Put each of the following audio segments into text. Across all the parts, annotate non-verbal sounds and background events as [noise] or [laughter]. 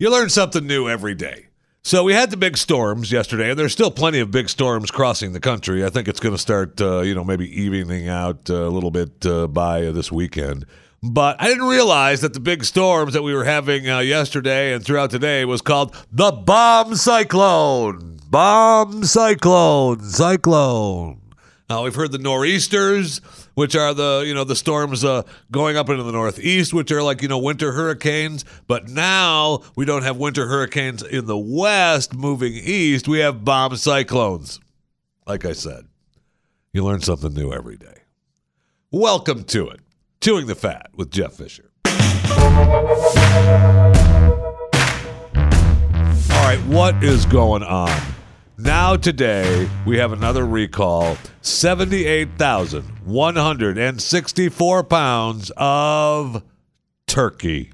You learn something new every day. So we had the big storms yesterday, and there's still plenty of big storms crossing the country. I think it's going to start, uh, you know, maybe evening out uh, a little bit uh, by this weekend. But I didn't realize that the big storms that we were having uh, yesterday and throughout today was called the bomb cyclone. Bomb cyclone, cyclone. Now we've heard the nor'easters, which are the you know the storms uh, going up into the northeast, which are like you know winter hurricanes. But now we don't have winter hurricanes in the west moving east. We have bomb cyclones. Like I said, you learn something new every day. Welcome to it, chewing the fat with Jeff Fisher. All right, what is going on? Now, today, we have another recall 78,164 pounds of turkey.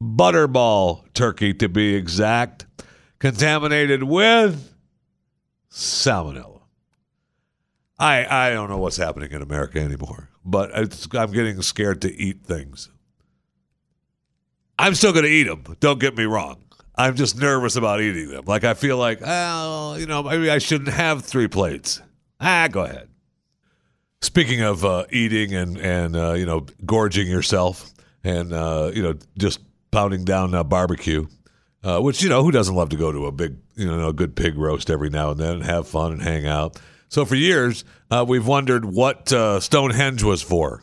Butterball turkey, to be exact, contaminated with salmonella. I, I don't know what's happening in America anymore, but I'm getting scared to eat things. I'm still going to eat them, don't get me wrong. I'm just nervous about eating them. Like I feel like, oh, you know, maybe I shouldn't have three plates. Ah, go ahead. Speaking of uh, eating and and uh, you know gorging yourself and uh, you know just pounding down uh, barbecue, uh, which you know who doesn't love to go to a big you know a good pig roast every now and then and have fun and hang out. So for years uh, we've wondered what Stonehenge was for.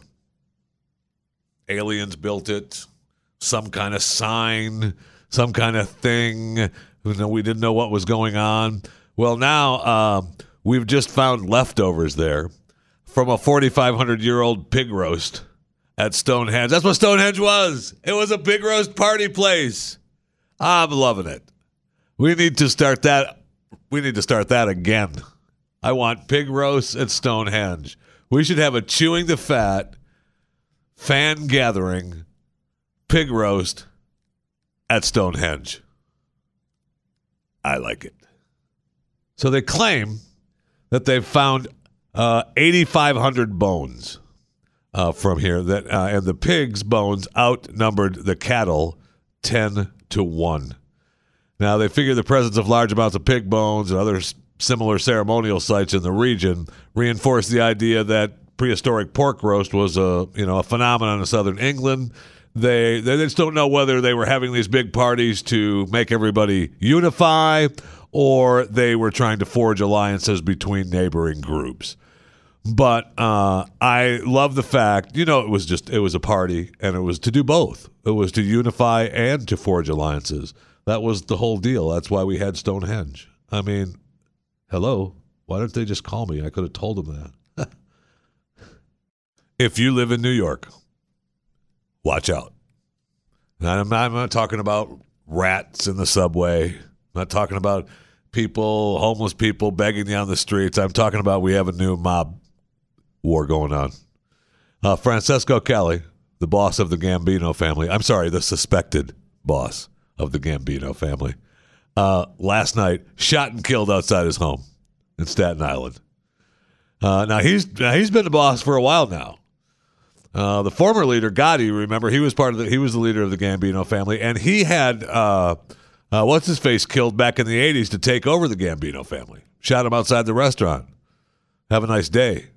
Aliens built it, some kind of sign some kind of thing. We didn't know what was going on. Well, now uh, we've just found leftovers there from a 4,500 year old pig roast at Stonehenge. That's what Stonehenge was. It was a pig roast party place. I'm loving it. We need to start that. We need to start that again. I want pig roasts at Stonehenge. We should have a chewing the fat fan gathering pig roast at Stonehenge. I like it. So they claim that they've found uh, 8,500 bones uh, from here, that uh, and the pigs' bones outnumbered the cattle 10 to 1. Now, they figure the presence of large amounts of pig bones and other similar ceremonial sites in the region reinforce the idea that prehistoric pork roast was a you know a phenomenon in southern England they they just don't know whether they were having these big parties to make everybody unify or they were trying to forge alliances between neighboring groups. But uh, I love the fact, you know, it was just it was a party, and it was to do both. It was to unify and to forge alliances. That was the whole deal. That's why we had Stonehenge. I mean, hello, why don't they just call me? I could have told them that. [laughs] if you live in New York, watch out. And I'm not, I'm not talking about rats in the subway. I'm not talking about people, homeless people begging you on the streets. I'm talking about we have a new mob war going on. Uh, Francesco Cali, the boss of the Gambino family, I'm sorry, the suspected boss of the Gambino family, uh, last night shot and killed outside his home in Staten Island. Uh, now he's now he's been the boss for a while now. Uh, the former leader, Gotti, remember he was part of the he was the leader of the Gambino family, and he had uh, uh, what's his face killed back in the '80s to take over the Gambino family. Shot him outside the restaurant. Have a nice day.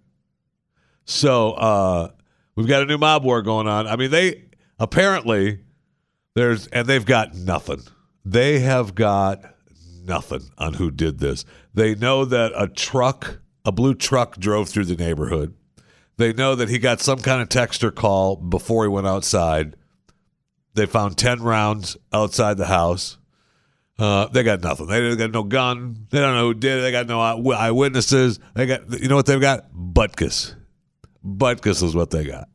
So uh, we've got a new mob war going on. I mean, they apparently there's and they've got nothing. They have got nothing on who did this. They know that a truck, a blue truck, drove through the neighborhood they know that he got some kind of text or call before he went outside. They found 10 rounds outside the house. Uh, they got nothing. They got no gun. They don't know who did it. They got no eyewitnesses. They got, you know what they've got? Butkus. Butkus is what they got.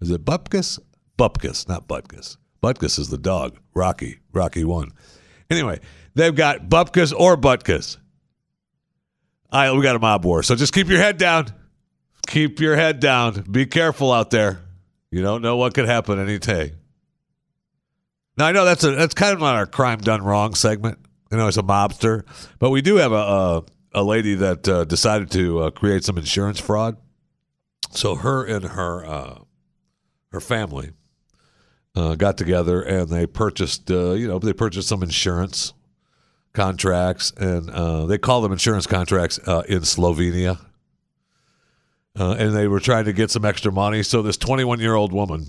Is it Bupkus? Bupkus, not Butkus. Butkus is the dog. Rocky. Rocky one. Anyway, they've got Bupkus or Butkus. All right, we got a mob war. So just keep your head down keep your head down. Be careful out there. You don't know what could happen any day. Now I know that's a that's kind of not our crime done wrong segment. You know, it's a mobster, but we do have a a, a lady that uh, decided to uh, create some insurance fraud. So her and her uh, her family uh, got together and they purchased, uh, you know, they purchased some insurance contracts, and uh, they call them insurance contracts in Slovenia. Uh, and they were trying to get some extra money. So this 21 year old woman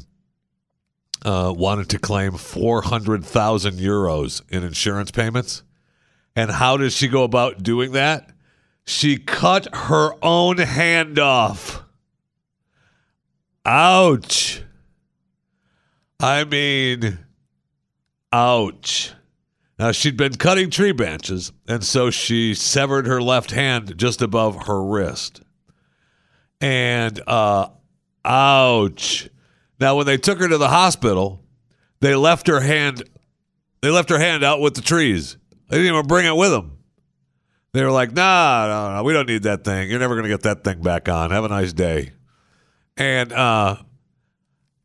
uh, wanted to claim 400,000 euros in insurance payments. And how does she go about doing that? She cut her own hand off. Ouch. I mean, ouch. Now, she'd been cutting tree branches, and so she severed her left hand just above her wrist. And, uh, ouch. Now, when they took her to the hospital, they left her hand, they left her hand out with the trees. They didn't even bring it with them. They were like, nah, no, no, we don't need that thing. You're never to get that thing back on. Have a nice day. And, uh,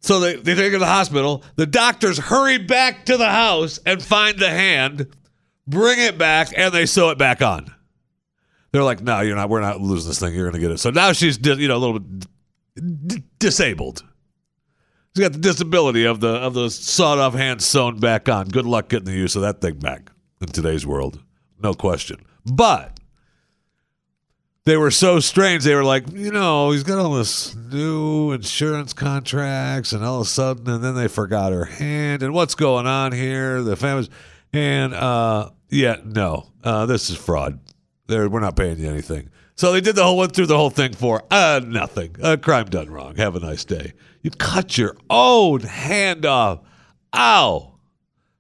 so they, they take her to the hospital. The doctors hurry back to the house and find the hand, bring it back, and they sew it back on. They're like, no, you're not. We're not losing this thing. You're going to get it. So now she's, you know, a little bit d- disabled. She's got the disability of the of the sawed off hand sewn back on. Good luck getting the use of that thing back in today's world, no question. But they were so strange. They were like, you know, he's got all this new insurance contracts, and all of a sudden, and then they forgot her hand, and what's going on here? The families, and uh, yeah, no, uh, this is fraud. There, we're not paying you anything. So they did the whole went through the whole thing for uh, nothing. A crime done wrong. Have a nice day. You cut your own hand off. Ow!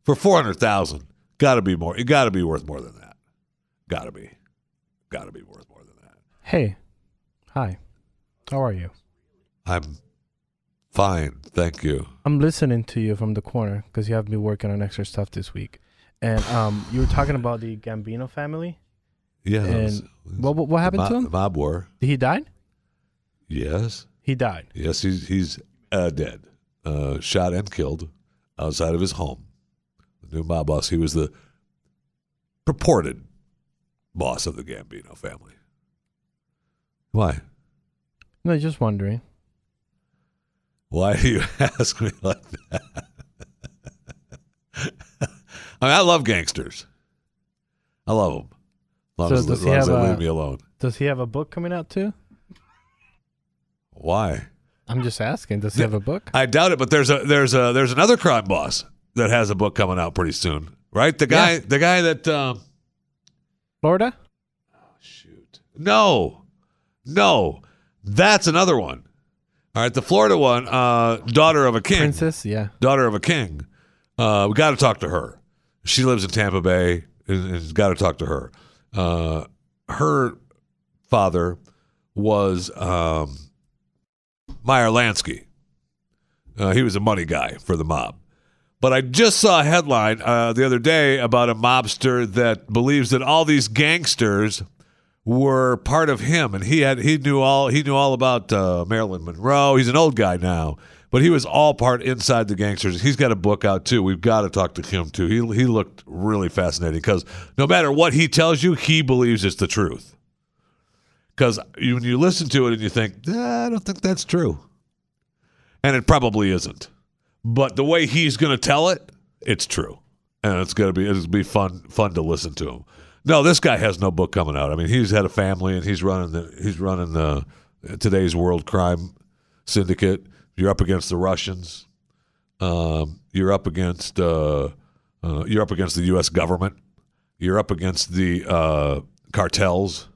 For four hundred thousand. Got to be more. You got to be worth more than that. Got to be. Got to be worth more than that. Hey. Hi. How are you? I'm fine, thank you. I'm listening to you from the corner because you have me working on extra stuff this week. And um, you were talking about the Gambino family. Yeah. And was- what, what, what happened to him? The mob war. He died? Yes. He died. Yes, he's he's uh, dead, uh, shot and killed outside of his home. The new mob boss. He was the purported boss of the Gambino family. Why? No, just wondering. Why do you [laughs] ask me like that? [laughs] I mean, I love gangsters. I love them. Long So as, does he long as they have a- leave me alone. Does he have a book coming out too? Why? I'm just asking. Does he have a book? I doubt it, but there's a there's a there's another crime boss that has a book coming out pretty soon, right? The guy Yeah. the guy that um, Florida? shoot no no that's another one. All right, the Florida one, uh, daughter of a king, Princess? Yeah. daughter of a king. Uh, we got to talk to her. She lives in Tampa Bay, got to talk to her. Uh, her father was um, Meyer Lansky. Uh, he was a money guy for the mob. But I just saw a headline uh, the other day about a mobster that believes that all these gangsters were part of him, and he had he knew all he knew all about uh, Marilyn Monroe. He's an old guy now, but he was all part inside the gangsters. He's got a book out too. We've got to talk to him too. He he looked really fascinating because no matter what he tells you, he believes it's the truth. Because when you listen to it and you think, "Ah, I don't think that's true, and it probably isn't. But the way he's going to tell it, it's true, and it's going to be it'll be fun fun to listen to him. No, this guy has no book coming out. I mean, he's had a family and he's running the he's running the today's world crime syndicate. You're up against the Russians. Um, you're up against uh, uh, you're up against the U.S. government. You're up against the uh, cartels.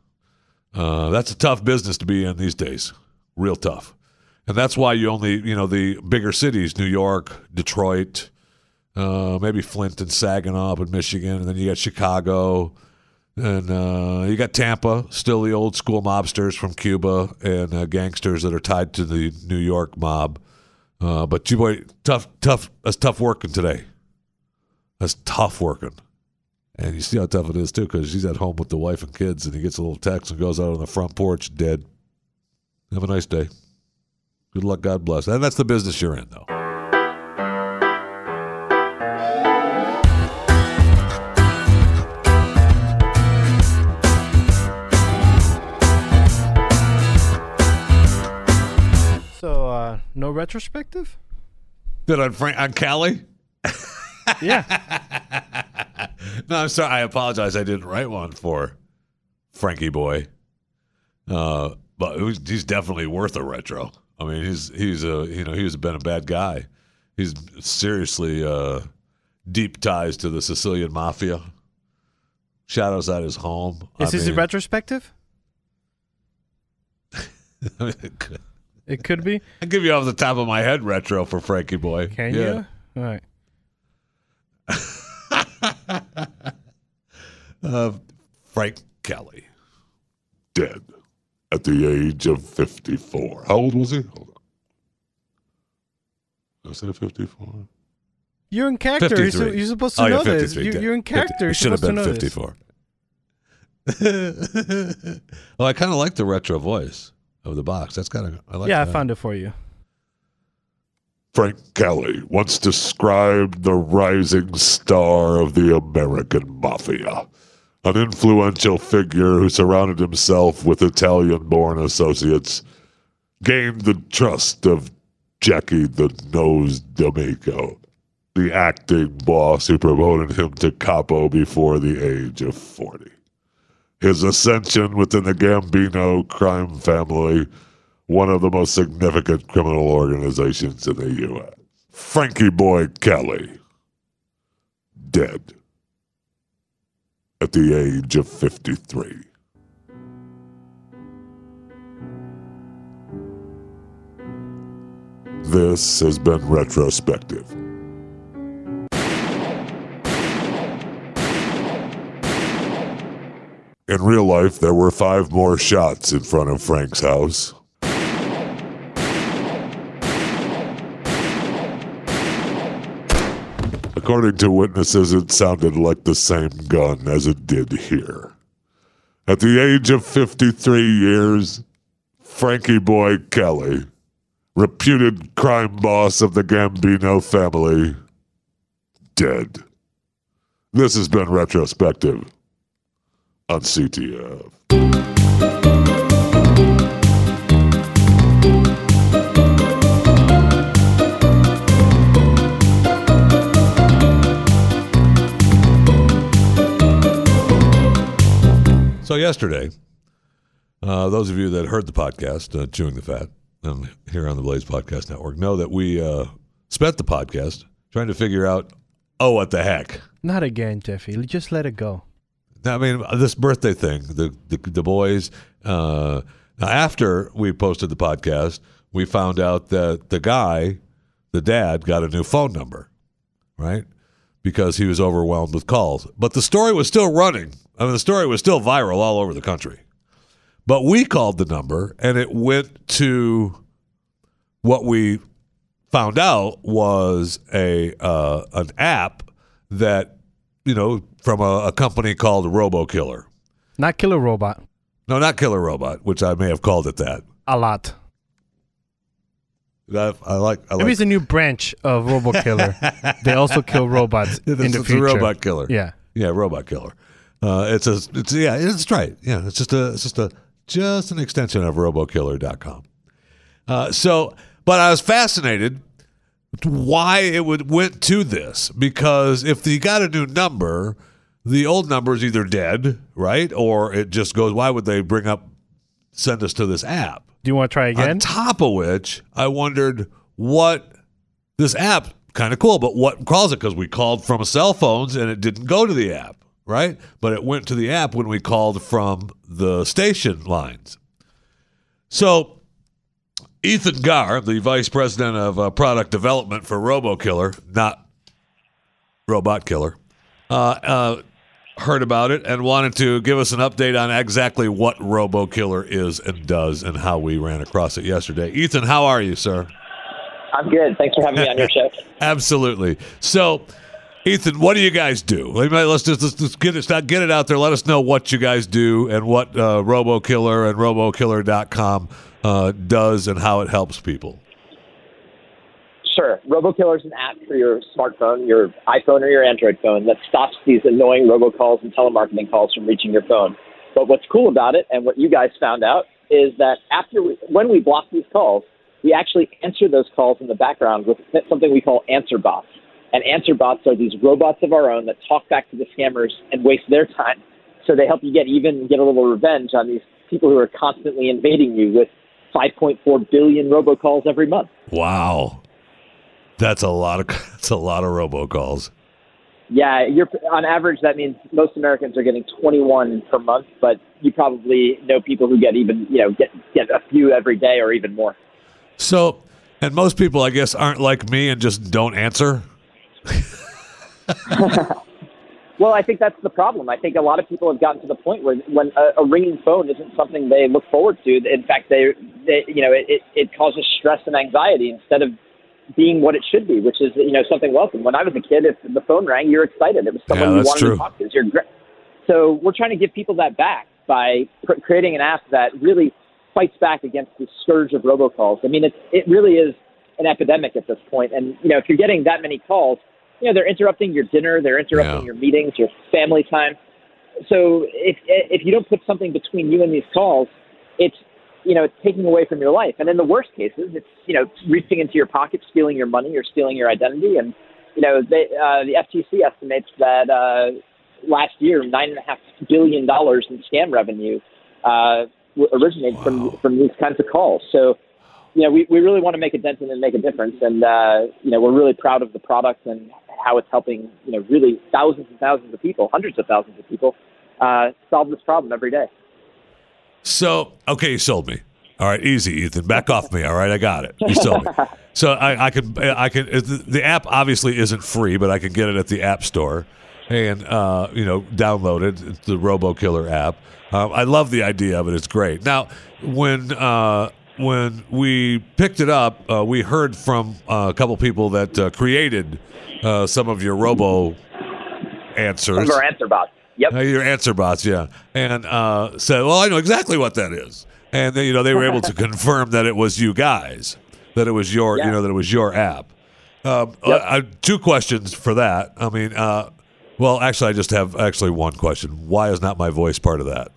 Uh, that's a tough business to be in these days. Real tough. And that's why you only, you know, the bigger cities, New York, Detroit, uh, maybe Flint and Saginaw up in Michigan, and then you got Chicago, and uh, you got Tampa, still the old school mobsters from Cuba and uh, gangsters that are tied to the New York mob. Uh, but you boy, tough, tough. That's tough working today. That's tough working. And you see how tough it is too, because she's at home with the wife and kids, and he gets a little text and goes out on the front porch dead. Have a nice day. Good luck. God bless. And that's the business you're in, though. No retrospective? That on Frank on Cali? Yeah. [laughs] no, I'm sorry. I apologize. I didn't write one for Frankie Boy. Uh, but was, he's definitely worth a retro. I mean, he's he's a you know he's been a bad guy. He's seriously uh, deep ties to the Sicilian mafia. Shadows at his home. Is I this a retrospective? [laughs] I it could- be. [laughs] I'll give you off the top of my head retro for Frankie Boy. Can Yeah. you? All right. [laughs] Uh, Frank Cali, dead at the age of 54. How old was he? Hold on. I said 54. You're in character. You're, su- you're supposed to Oh, yeah, know this. You, you're in character. It should have been to know this. 54. [laughs] well, I kind of like the retro voice of the box. That's kind of I like. yeah, I found it for you. Frank Cali once described the rising star of the American Mafia, an influential figure who surrounded himself with Italian born associates, gained the trust of Jackie the Nose D'Amico, the acting boss who promoted him to capo before the age of 40. His ascension within the Gambino crime family one of the most significant criminal organizations in the U.S. Frankie Boy Cali, dead at the age of 53. This has been retrospective. In real life, there were five more shots in front of Frank's house. According to witnesses, it sounded like the same gun as it did here. At the age of 53 years, Frankie Boy Cali, reputed crime boss of the Gambino family, dead. This has been retrospective on CTF. So yesterday, uh, those of you that heard the podcast, uh, Chewing the Fat, um, here on the Blaze Podcast Network, know that we uh, spent the podcast trying to figure out, oh, what the heck? Not again, Jeffy. Just let it go. I mean, this birthday thing, the the, the boys. Uh, after we posted the podcast, we found out that the guy, the dad, got a new phone number, right? Because he was overwhelmed with calls. But the story was still running. I mean, the story was still viral all over the country. But we called the number, and it went to what we found out was a uh, an app that you know from a, a company called RoboKiller. Not Killer Robot. No, not Killer Robot, which I may have called it that. A lot. I, I like. I Maybe like. it's a new branch of Robo Killer. [laughs] they also kill robots in It's- the it's future. a robot killer. Yeah. yeah, robot killer. Uh, it's a. It's yeah. It's right. Yeah, it's just a. It's just a. Just an extension of RoboKiller.com. Uh, so, but I was fascinated why it would went to this because if you got a new number, the old number is either dead, right, or it just goes. Why would they bring up send us to this app? Do you want to try again? On top of which, I wondered what this app kind of cool, but what calls it? Because we called from cell phones and it didn't go to the app, right? But it went to the app when we called from the station lines. So, Ethan Garr, the vice president of uh, product development for RoboKiller, not Robot Killer, uh, uh, heard about it and wanted to give us an update on exactly what RoboKiller is and does and how we ran across it yesterday. Ethan, how are you, sir? I'm good. Thanks for having me on your [laughs] show. Absolutely. So, Ethan, what do you guys do? Let's just let's get it get it out there. Let us know what you guys do and what uh, RoboKiller and RoboKiller.com uh, does and how it helps people. Sure. RoboKiller is an app for your smartphone, your iPhone or your Android phone that stops these annoying robocalls and telemarketing calls from reaching your phone. But what's cool about it, and what you guys found out, is that after we, when we block these calls, we actually answer those calls in the background with something we call answer bots. And answer bots are these robots of our own that talk back to the scammers and waste their time. So they help you get even, get a little revenge on these people who are constantly invading you with 5.4 billion robocalls every month. Wow. That's a lot of [laughs] that's a lot of robocalls. Yeah, you're on average. That means most Americans are getting 21 per month, but you probably know people who get even you know get get a few every day or even more. So, and most people, I guess, aren't like me and just don't answer. [laughs] well, I think that's the problem. I think a lot of people have gotten to the point where when a, a ringing phone isn't something they look forward to. In fact, they, they you know, it, it causes stress and anxiety instead of being what it should be, which is you know something welcome. When I was a kid, if the phone rang, you're excited. It was someone yeah, you wanted true. to talk to. You're great. So we're trying to give people that back by pr- creating an app that really fights back against the scourge of robocalls. I mean, it it really is an epidemic at this point. And you know, if you're getting that many calls, you know they're interrupting your dinner, they're interrupting Yeah. your meetings, your family time. So if if you don't put something between you and these calls, it's you know it's taking away from your life. And in the worst cases, it's you know reaching into your pocket, stealing your money, or stealing your identity. And you know they, uh, the FTC estimates that uh, last year nine and a half billion dollars in scam revenue uh, originated from from these kinds of calls. So you know, we, we really want to make a dent in and make a difference. And, uh, you know, we're really proud of the product and how it's helping, you know, really thousands and thousands of people, hundreds of thousands of people, uh, solve this problem every day. So, okay, you sold me. All right, easy, Ethan. Back off me. All right, I got it. You sold me. [laughs] So I, I can, I can. The app obviously isn't free, but I can get it at the App Store, and uh, you know, download it. It's the RoboKiller app. Um, I love the idea of it. It's great. Now, when uh, when we picked it up, uh, we heard from uh, a couple people that uh, created uh, some of your Robo answers. Some of our answer bots. Yep. Uh, your answer bots, yeah, and uh, said, "Well, I know exactly what that is," and then, you know they were able to [laughs] confirm that it was you guys, that it was your, Yeah. you know, that it was your app. Um, Yep. Two questions for that. I mean, uh, well, actually, I just have actually one question. Why is not my voice part of that?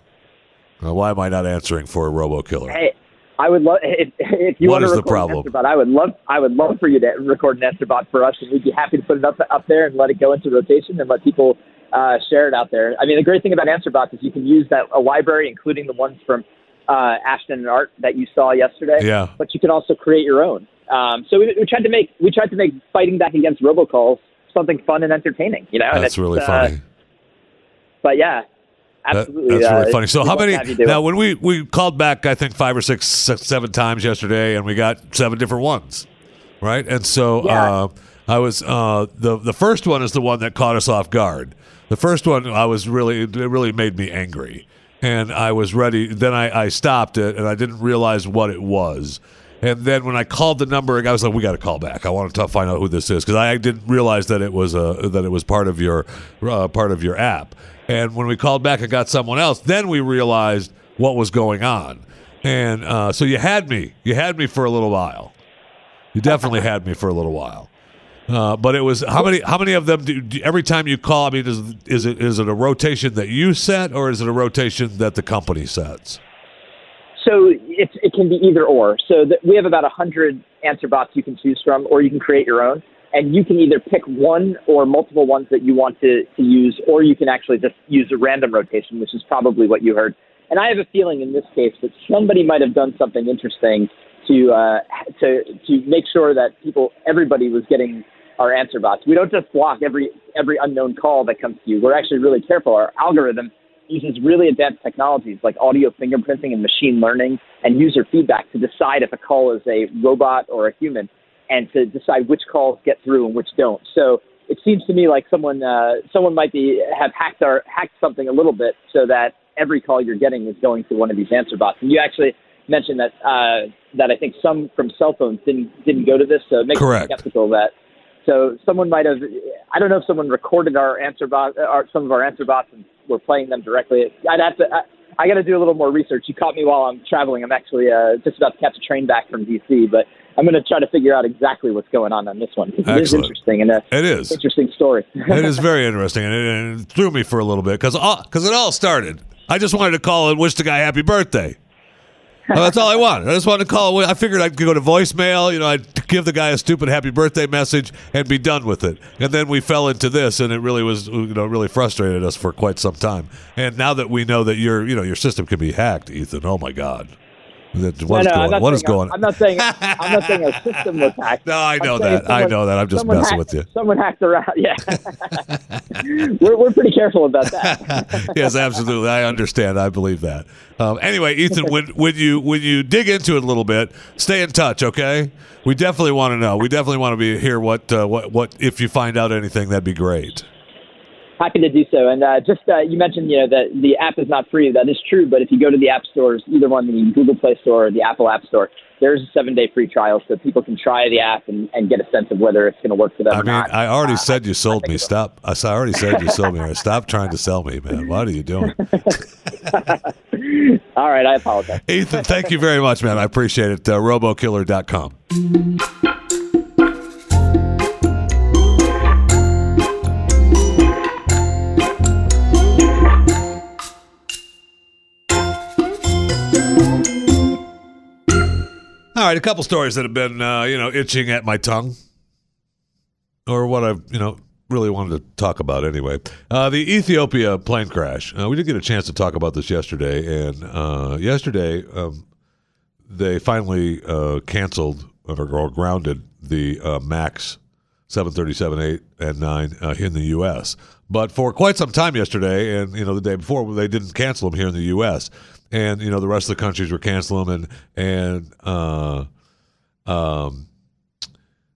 Uh, why am I not answering for a RoboKiller? Hey, I would love if, if you What want to is the record problem? an answer bot. I would love I would love for you to record an answer bot for us, and we'd be happy to put it up up there and let it go into rotation and let people uh, share it out there. I mean, the great thing about answer bots is you can use that a library, including the ones from uh, Ashton and Art that you saw yesterday. Yeah. But you can also create your own. Um, so we, we tried to make we tried to make fighting back against robocalls something fun and entertaining. You know, and That's it's, really uh, funny. but yeah, That- absolutely. that's uh, really funny. So how many? have you do it. Now, when we we called back, I think five or six, six, seven times yesterday, and we got seven different ones, right? And so Yeah. uh, I was uh, the the first one is the one that caught us off guard. The first one I was really it really made me angry, and I was ready. Then I, I stopped it, and I didn't realize what it was. And then when I called the number, I was like, "We got to call back. I want to find out who this is because I didn't realize that it was a that it was part of your uh, part of your app." And when we called back and got someone else, then we realized what was going on. And uh, so you had me. You had me for a little while. You definitely had me for a little while. Uh, but it was how many? How many of them? Do, do every time you call? I mean, is is it is it a rotation that you set, or is it a rotation that the company sets? So it's, it can be either or. So that we have about 100 answer bots you can choose from, or you can create your own. And you can either pick one or multiple ones that you want to, to use, or you can actually just use a random rotation, which is probably what you heard. And I have a feeling in this case that somebody might have done something interesting to uh, to to make sure that people, everybody, was getting our answer bots. We don't just block every every unknown call that comes to you. We're actually really careful. Our algorithm uses really advanced technologies like audio fingerprinting and machine learning and user feedback to decide if a call is a robot or a human and to decide which calls get through and which don't. So it seems to me like someone uh, someone might be have hacked our hacked something a little bit so that every call you're getting is going to one of these answer bots. And you actually mentioned that uh, that I think some from cell phones didn't didn't go to this, so it makes Correct. me skeptical of that. So someone might have I don't know if someone recorded our answer bot or some of our answer bots and we're playing them directly. I'd have to. I, I got to do a little more research. You caught me while I'm traveling. I'm actually uh, just about to catch a train back from DC, but I'm going to try to figure out exactly what's going on on this one. It is interesting and a It is. interesting story. [laughs] it is very interesting, and it, and it threw me for a little bit because because it all started. I just wanted to call and wish the guy happy birthday, Oh, that's all I want. I just wanted to call. I figured I'd go to voicemail. You know, I'd give the guy a stupid happy birthday message and be done with it. And then we fell into this, and it really was, you know, really frustrated us for quite some time. And now that we know that your, you know, your system can be hacked, Ethan. Oh my God. What is no, no, going? What is going? I'm not saying I'm not saying our system [laughs] was hacked. No, I know that. I know that. I'm just messing hacked- with you. Someone hacked around. Yeah, [laughs] we're we're pretty careful about that. [laughs] yes, absolutely. I understand. I believe that. Um, anyway, Ethan, when when you when you dig into it a little bit, stay in touch. Okay, we definitely want to know. We definitely want to be hear what uh, what what if you find out anything, that'd be great. Happy to do so. And uh, just uh, you mentioned, you know, that the app is not free. That is true. But if you go to the app stores, either one, the Google Play Store or the Apple App Store, there's a seven day free trial, so people can try the app and, and get a sense of whether it's going to work for them I or mean, not. I already Uh, said you sold me. Stop. I already said you sold me. Stop trying to sell me, man. What are you doing, [laughs] All right, I apologize. Ethan? Thank you very much, man. I appreciate it. Uh, RoboKiller.com. All right, a couple stories that have been, uh, you know, itching at my tongue, or what I've, you know, really wanted to talk about anyway. Uh, the Ethiopia plane crash. Uh, we did get a chance to talk about this yesterday, and uh, yesterday um, they finally uh, canceled or, grounded the uh, Max 737 8 and 9 uh, in the U.S. But for quite some time yesterday, and you know the day before, they didn't cancel them here in the U.S. And you know the rest of the countries were canceling them, and and uh, um,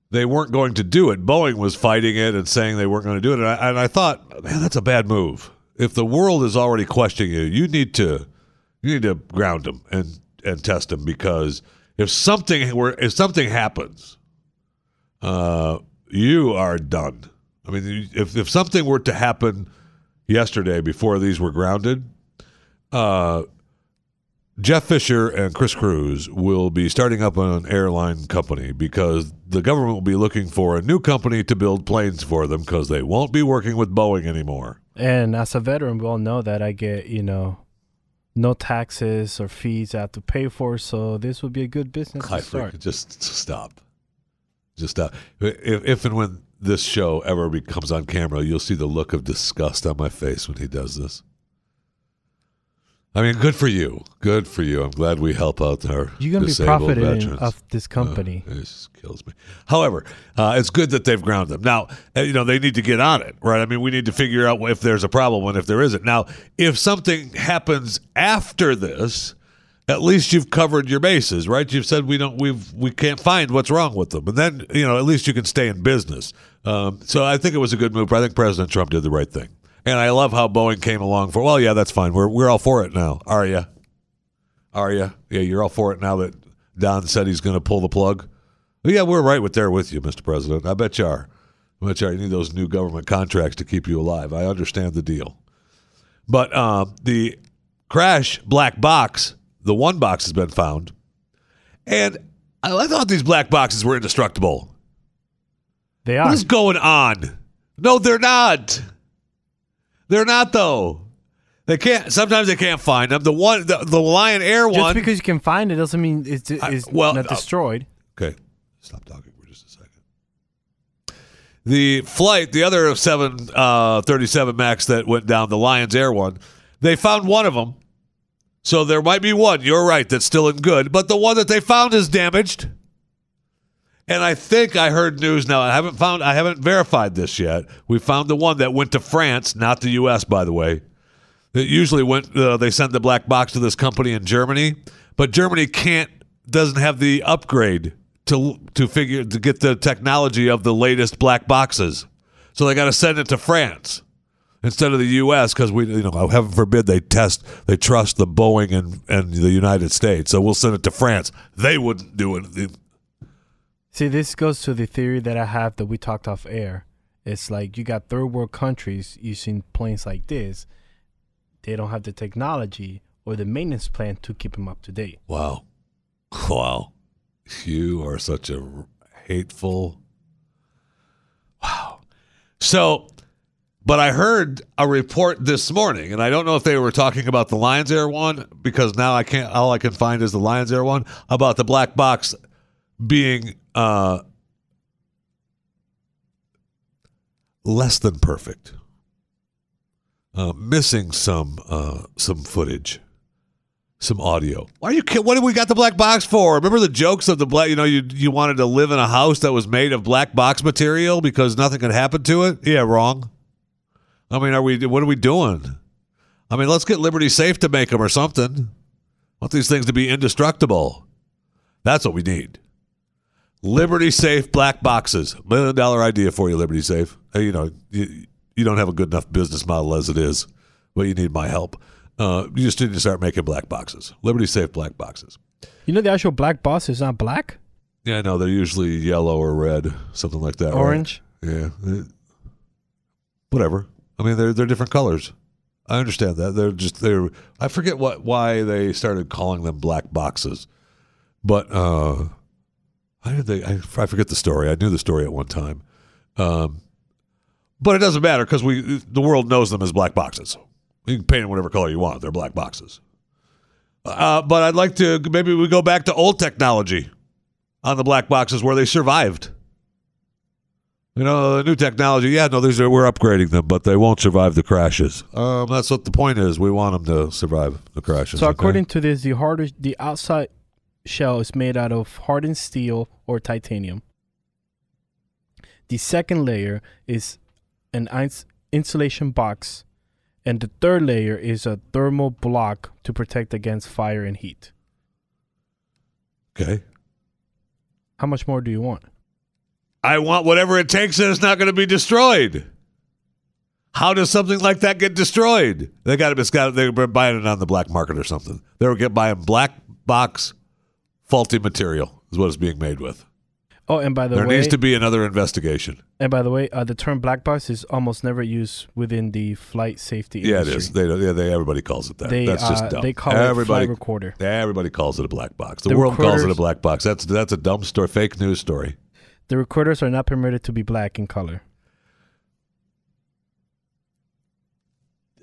they weren't going to do it. Boeing was fighting it and saying they weren't going to do it. And I, and I thought, man, that's a bad move. If the world is already questioning you, you need to you need to ground them and and test them because if something were if something happens, uh, you are done. I mean, if if something were to happen yesterday before these were grounded, uh, Jeff Fisher and Chris Cruz will be starting up an airline company because the government will be looking for a new company to build planes for them because they won't be working with Boeing anymore. And as a veteran, we all know that I get, you know, no taxes or fees I have to pay for. So this would be a good business I to start. just stop. Just stop. If, if and when this show ever becomes on camera, you'll see the look of disgust on my face when he does this. I mean, good for you. Good for you. I'm glad we help out our You're gonna be disabled profiting veterans. of this company. Uh, it just kills me. However, uh, it's good that they've grounded them. Now, uh, you know, they need to get on it, right? I mean, we need to figure out if there's a problem and if there isn't. Now, if something happens after this, at least you've covered your bases, right? You've said we don't, we've, we can't find what's wrong with them, and then you know, at least you can stay in business. Um, so I think it was a good move. I think President Trump did the right thing, and I love how Boeing came along for. Well, yeah, that's fine. We're we're all for it now. Are you? Are you? Yeah, you're all for it now that Don said he's going to pull the plug. Well, yeah, we're right with there with you, Mr. President. I bet you are. I bet you are. You need those new government contracts to keep you alive. I understand the deal. But uh, the crash black box, the one box has been found. And I, I thought these black boxes were indestructible. They are. What is going on? No, they're not. They're not though. They can't. Sometimes they can't find them. The one, the, the Lion Air one Just one. because you can find it doesn't mean it's, it's I- well, not uh, destroyed. Okay, stop talking for just a second. The flight, the other seven uh, 37 Max that went down, the Lions Air one, they found one of them. So there might be one. You're right. That's still in good, but the one that they found is damaged. And I think I heard news now. I haven't found. I haven't verified this yet. We found the one that went to France, not the U.S. By the way. It usually went. Uh, they sent the black box to this company in Germany, but Germany can't doesn't have the upgrade to to figure to get the technology of the latest black boxes. So they got to send it to France instead of the U.S. because we, you know, heaven forbid they test, they trust the Boeing and and the United States. So we'll send it to France. They wouldn't do it. See, this goes to the theory that I have that we talked off air. It's like you got third world countries using planes like this. They don't have the technology or the maintenance plan to keep them up to date. Wow, wow, you are such a hateful. Wow. So But I heard a report this morning, and I don't know if they were talking about the Lions Air one because now I can't. All I can find is the Lions Air one about the black box being uh, less than perfect, uh, missing some uh, some footage, some audio. Why are you? What did we got the black box for? Remember the jokes of the black? You know, you you wanted to live in a house that was made of black box material because nothing could happen to it. Yeah, wrong. I mean, are we? What are we doing? I mean, let's get Liberty Safe to make them or something. I want these things to be indestructible. That's what we need. Liberty Safe black boxes. Million dollar idea for you, Liberty Safe. Hey, you know, you, you don't have a good enough business model as it is, but you need my help. Uh, you just need to start making black boxes. Liberty Safe black boxes. You know the actual black box is not black, Yeah, I know they're usually yellow or red, something like that. right? orange. Yeah. Uh, Whatever. I mean, they're they're different colors. I understand that. They're just they're. I forget what why they started calling them black boxes, but uh, I did they. I, I forget the story. I knew the story at one time, um, but it doesn't matter because we the world knows them as black boxes. You can paint them whatever color you want. They're black boxes. Uh, but I'd like to maybe we go back to old technology on the black boxes where they survived. You know, the new technology. Yeah, no, these are we're upgrading them, but they won't survive the crashes. Um, that's what the point is. We want them to survive the crashes. So okay? according to this, the harder the outside shell is made out of hardened steel or titanium. The second layer is an ins- insulation box, and the third layer is a thermal block to protect against fire and heat. okay, How much more do you want? I want whatever it takes, and it's not going to be destroyed. How does something like that get destroyed? They got it's got they're buying it on the black market or something. They're get buying black box faulty material is what it's being made with. Oh, and by the there way, there needs to be another investigation. and by the way, uh, the term black box is almost never used within the flight safety Yeah, it is. They, yeah, they everybody calls it that. They That's just uh, dumb. they call everybody it flight recorder. Everybody calls it a black box. The, The world calls it a black box. That's that's a dumb story, fake news story. The recorders are not permitted to be black in color.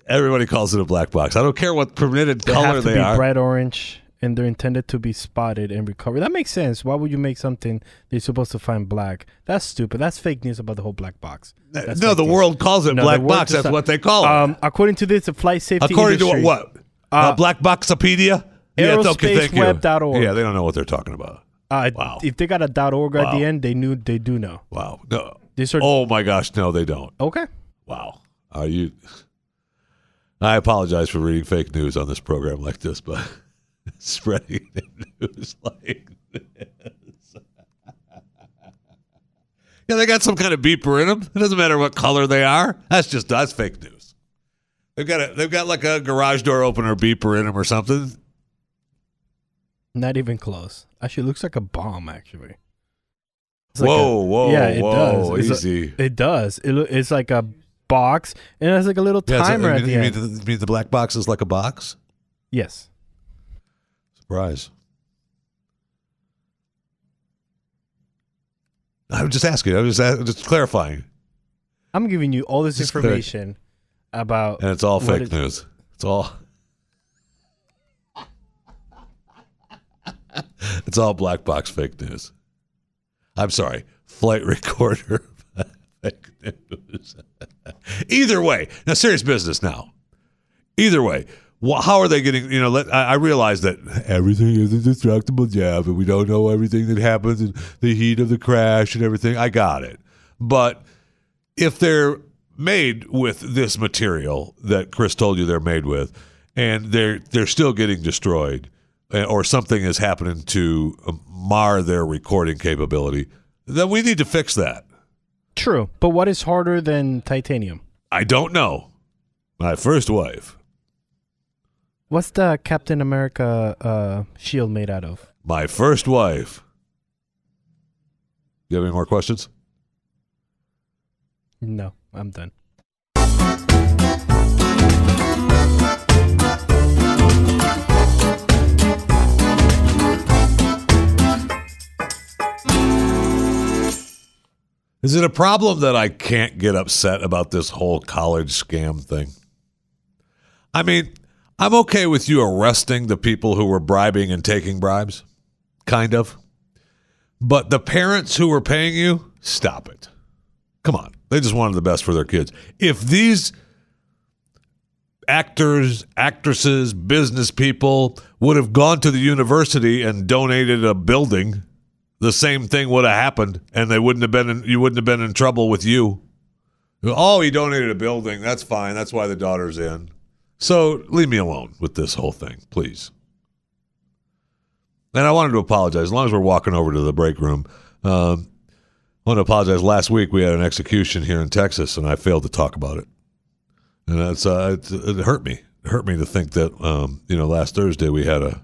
Everybody calls it a black box. I don't care what permitted They color have to they be are. bright orange, and they're intended to be spotted and recovered. That makes sense. Why would you make something that you're supposed to find black? That's stupid. That's fake news about the whole black box. That's no, the news. world calls it No, black box. That's what they call it. Um, according to this, the flight safety According industry, to what? what? Uh, Uh, black Boxopedia? Yeah, okay. Thank you. aerospaceweb.org. Yeah, they don't know what they're talking about. Uh, Wow. If they got a dot .org at the end, they knew they do know. Wow. No. These are Oh my gosh, no, they don't. okay. Wow. Are you? I apologize for reading fake news on this program like this, but spreading the news [laughs] like this. yeah, they got some kind of beeper in them. It doesn't matter what color they are. That's just that's fake news. They've got a, they've got like a garage door opener beeper in them or something. Not even close. Actually, looks like a bomb. Actually. It's like whoa, a- whoa, yeah, it whoa, does. It's a- easy. It does. It it's like a box, and it has like a little Yeah, timer you at the you end. mean the, you mean the black box is like a box? yes. Surprise. I'm just asking. I'm just just clarifying, I'm giving you all this Just clear- information about. and it's all fake is- news. It's all. it's all black box fake news. I'm sorry, flight recorder [laughs] fake news. Either way, now serious business. Now, either way, wh- how are they getting? You know, let, I, I realize that everything is a destructible job, and we don't know everything that happens in the heat of the crash and everything. I got it, but if they're made with this material that Chris told you they're made with, and they're they're still getting destroyed, uh, or something is happening to um, mar their recording capability, then we need to fix that. True, but what is harder than titanium? I don't know. My first wife, What's the Captain America uh, shield made out of? my first wife. You have any more questions? No, I'm done. Is it a problem that I can't get upset about this whole college scam thing? I mean, I'm okay with you arresting the people who were bribing and taking bribes, kind of. But the parents who were paying you, stop it. Come on. They just wanted the best for their kids. If these actors, actresses, business people would have gone to the university and donated a building, the same thing would have happened, and they wouldn't have been in, you wouldn't have been in trouble with you. Oh, he donated a building. That's fine. That's why the daughter's in. So leave me alone with this whole thing, please. And I wanted to apologize. As long as we're walking over to the break room, um, I want to apologize. Last week we had an execution here in Texas, and I failed to talk about it and that's uh, it, it, hurt me. It hurt me to think that um, you know last Thursday we had a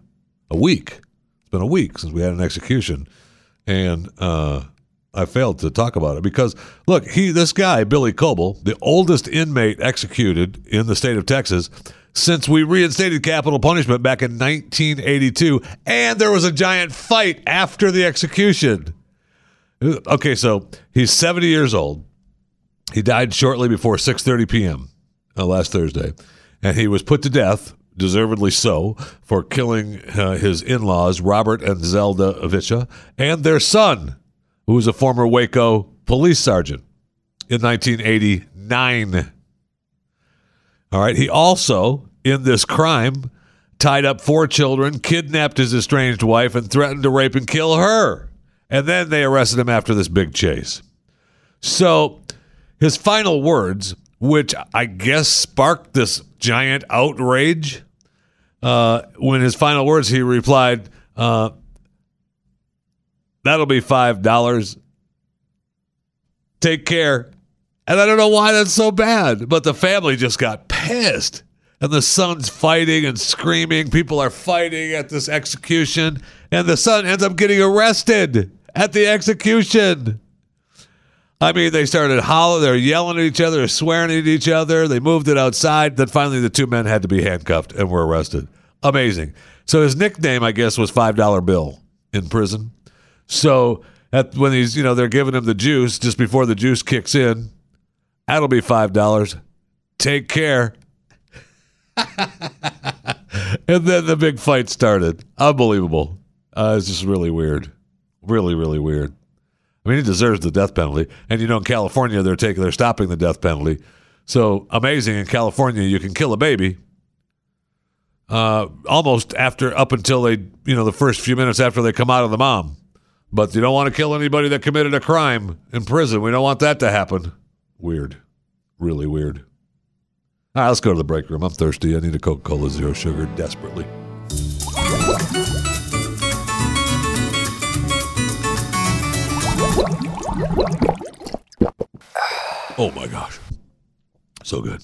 a week. It's been a week since we had an execution, and uh, I failed to talk about it because look, he this guy Billy Coble, the oldest inmate executed in the state of Texas since we reinstated capital punishment back in 1982, and there was a giant fight after the execution. Okay, so he's 70 years old. He died shortly before 6:30 p.m uh, last Thursday, and he was put to death, deservedly so, for killing uh, his in-laws Robert and Zelda Avicha and their son, who was a former Waco police sergeant in 1989. All right, he also in this crime tied up four children, kidnapped his estranged wife, and threatened to rape and kill her. And then they arrested him after this big chase. So his final words which I guess sparked this giant outrage. Uh, when his final words, he replied, uh, That'll be $5. Take care. And I don't know why that's so bad, but the family just got pissed. And the son's fighting and screaming. People are fighting at this execution. And the son ends up getting arrested at the execution. I mean, they started hollering, they're yelling at each other, swearing at each other. They moved it outside. Then finally, the two men had to be handcuffed and were arrested. Amazing. So his nickname, I guess, was Five Dollar Bill in prison. So at, when he's, you know, they're giving him the juice just before the juice kicks in, that'll be five dollars. Take care. [laughs] and then the big fight started. Unbelievable. Uh, it's just really weird. Really, really weird. I mean, he deserves the death penalty. And you know, in California, they're taking, they're stopping the death penalty. So amazing in California, you can kill a baby uh, almost after, up until they, you know, the first few minutes after they come out of the mom. But you don't want to kill anybody that committed a crime in prison. We don't want that to happen. Weird. Really weird. All right, let's go to the break room. I'm thirsty. I need a Coca Cola Zero Sugar desperately. Oh my gosh. So good.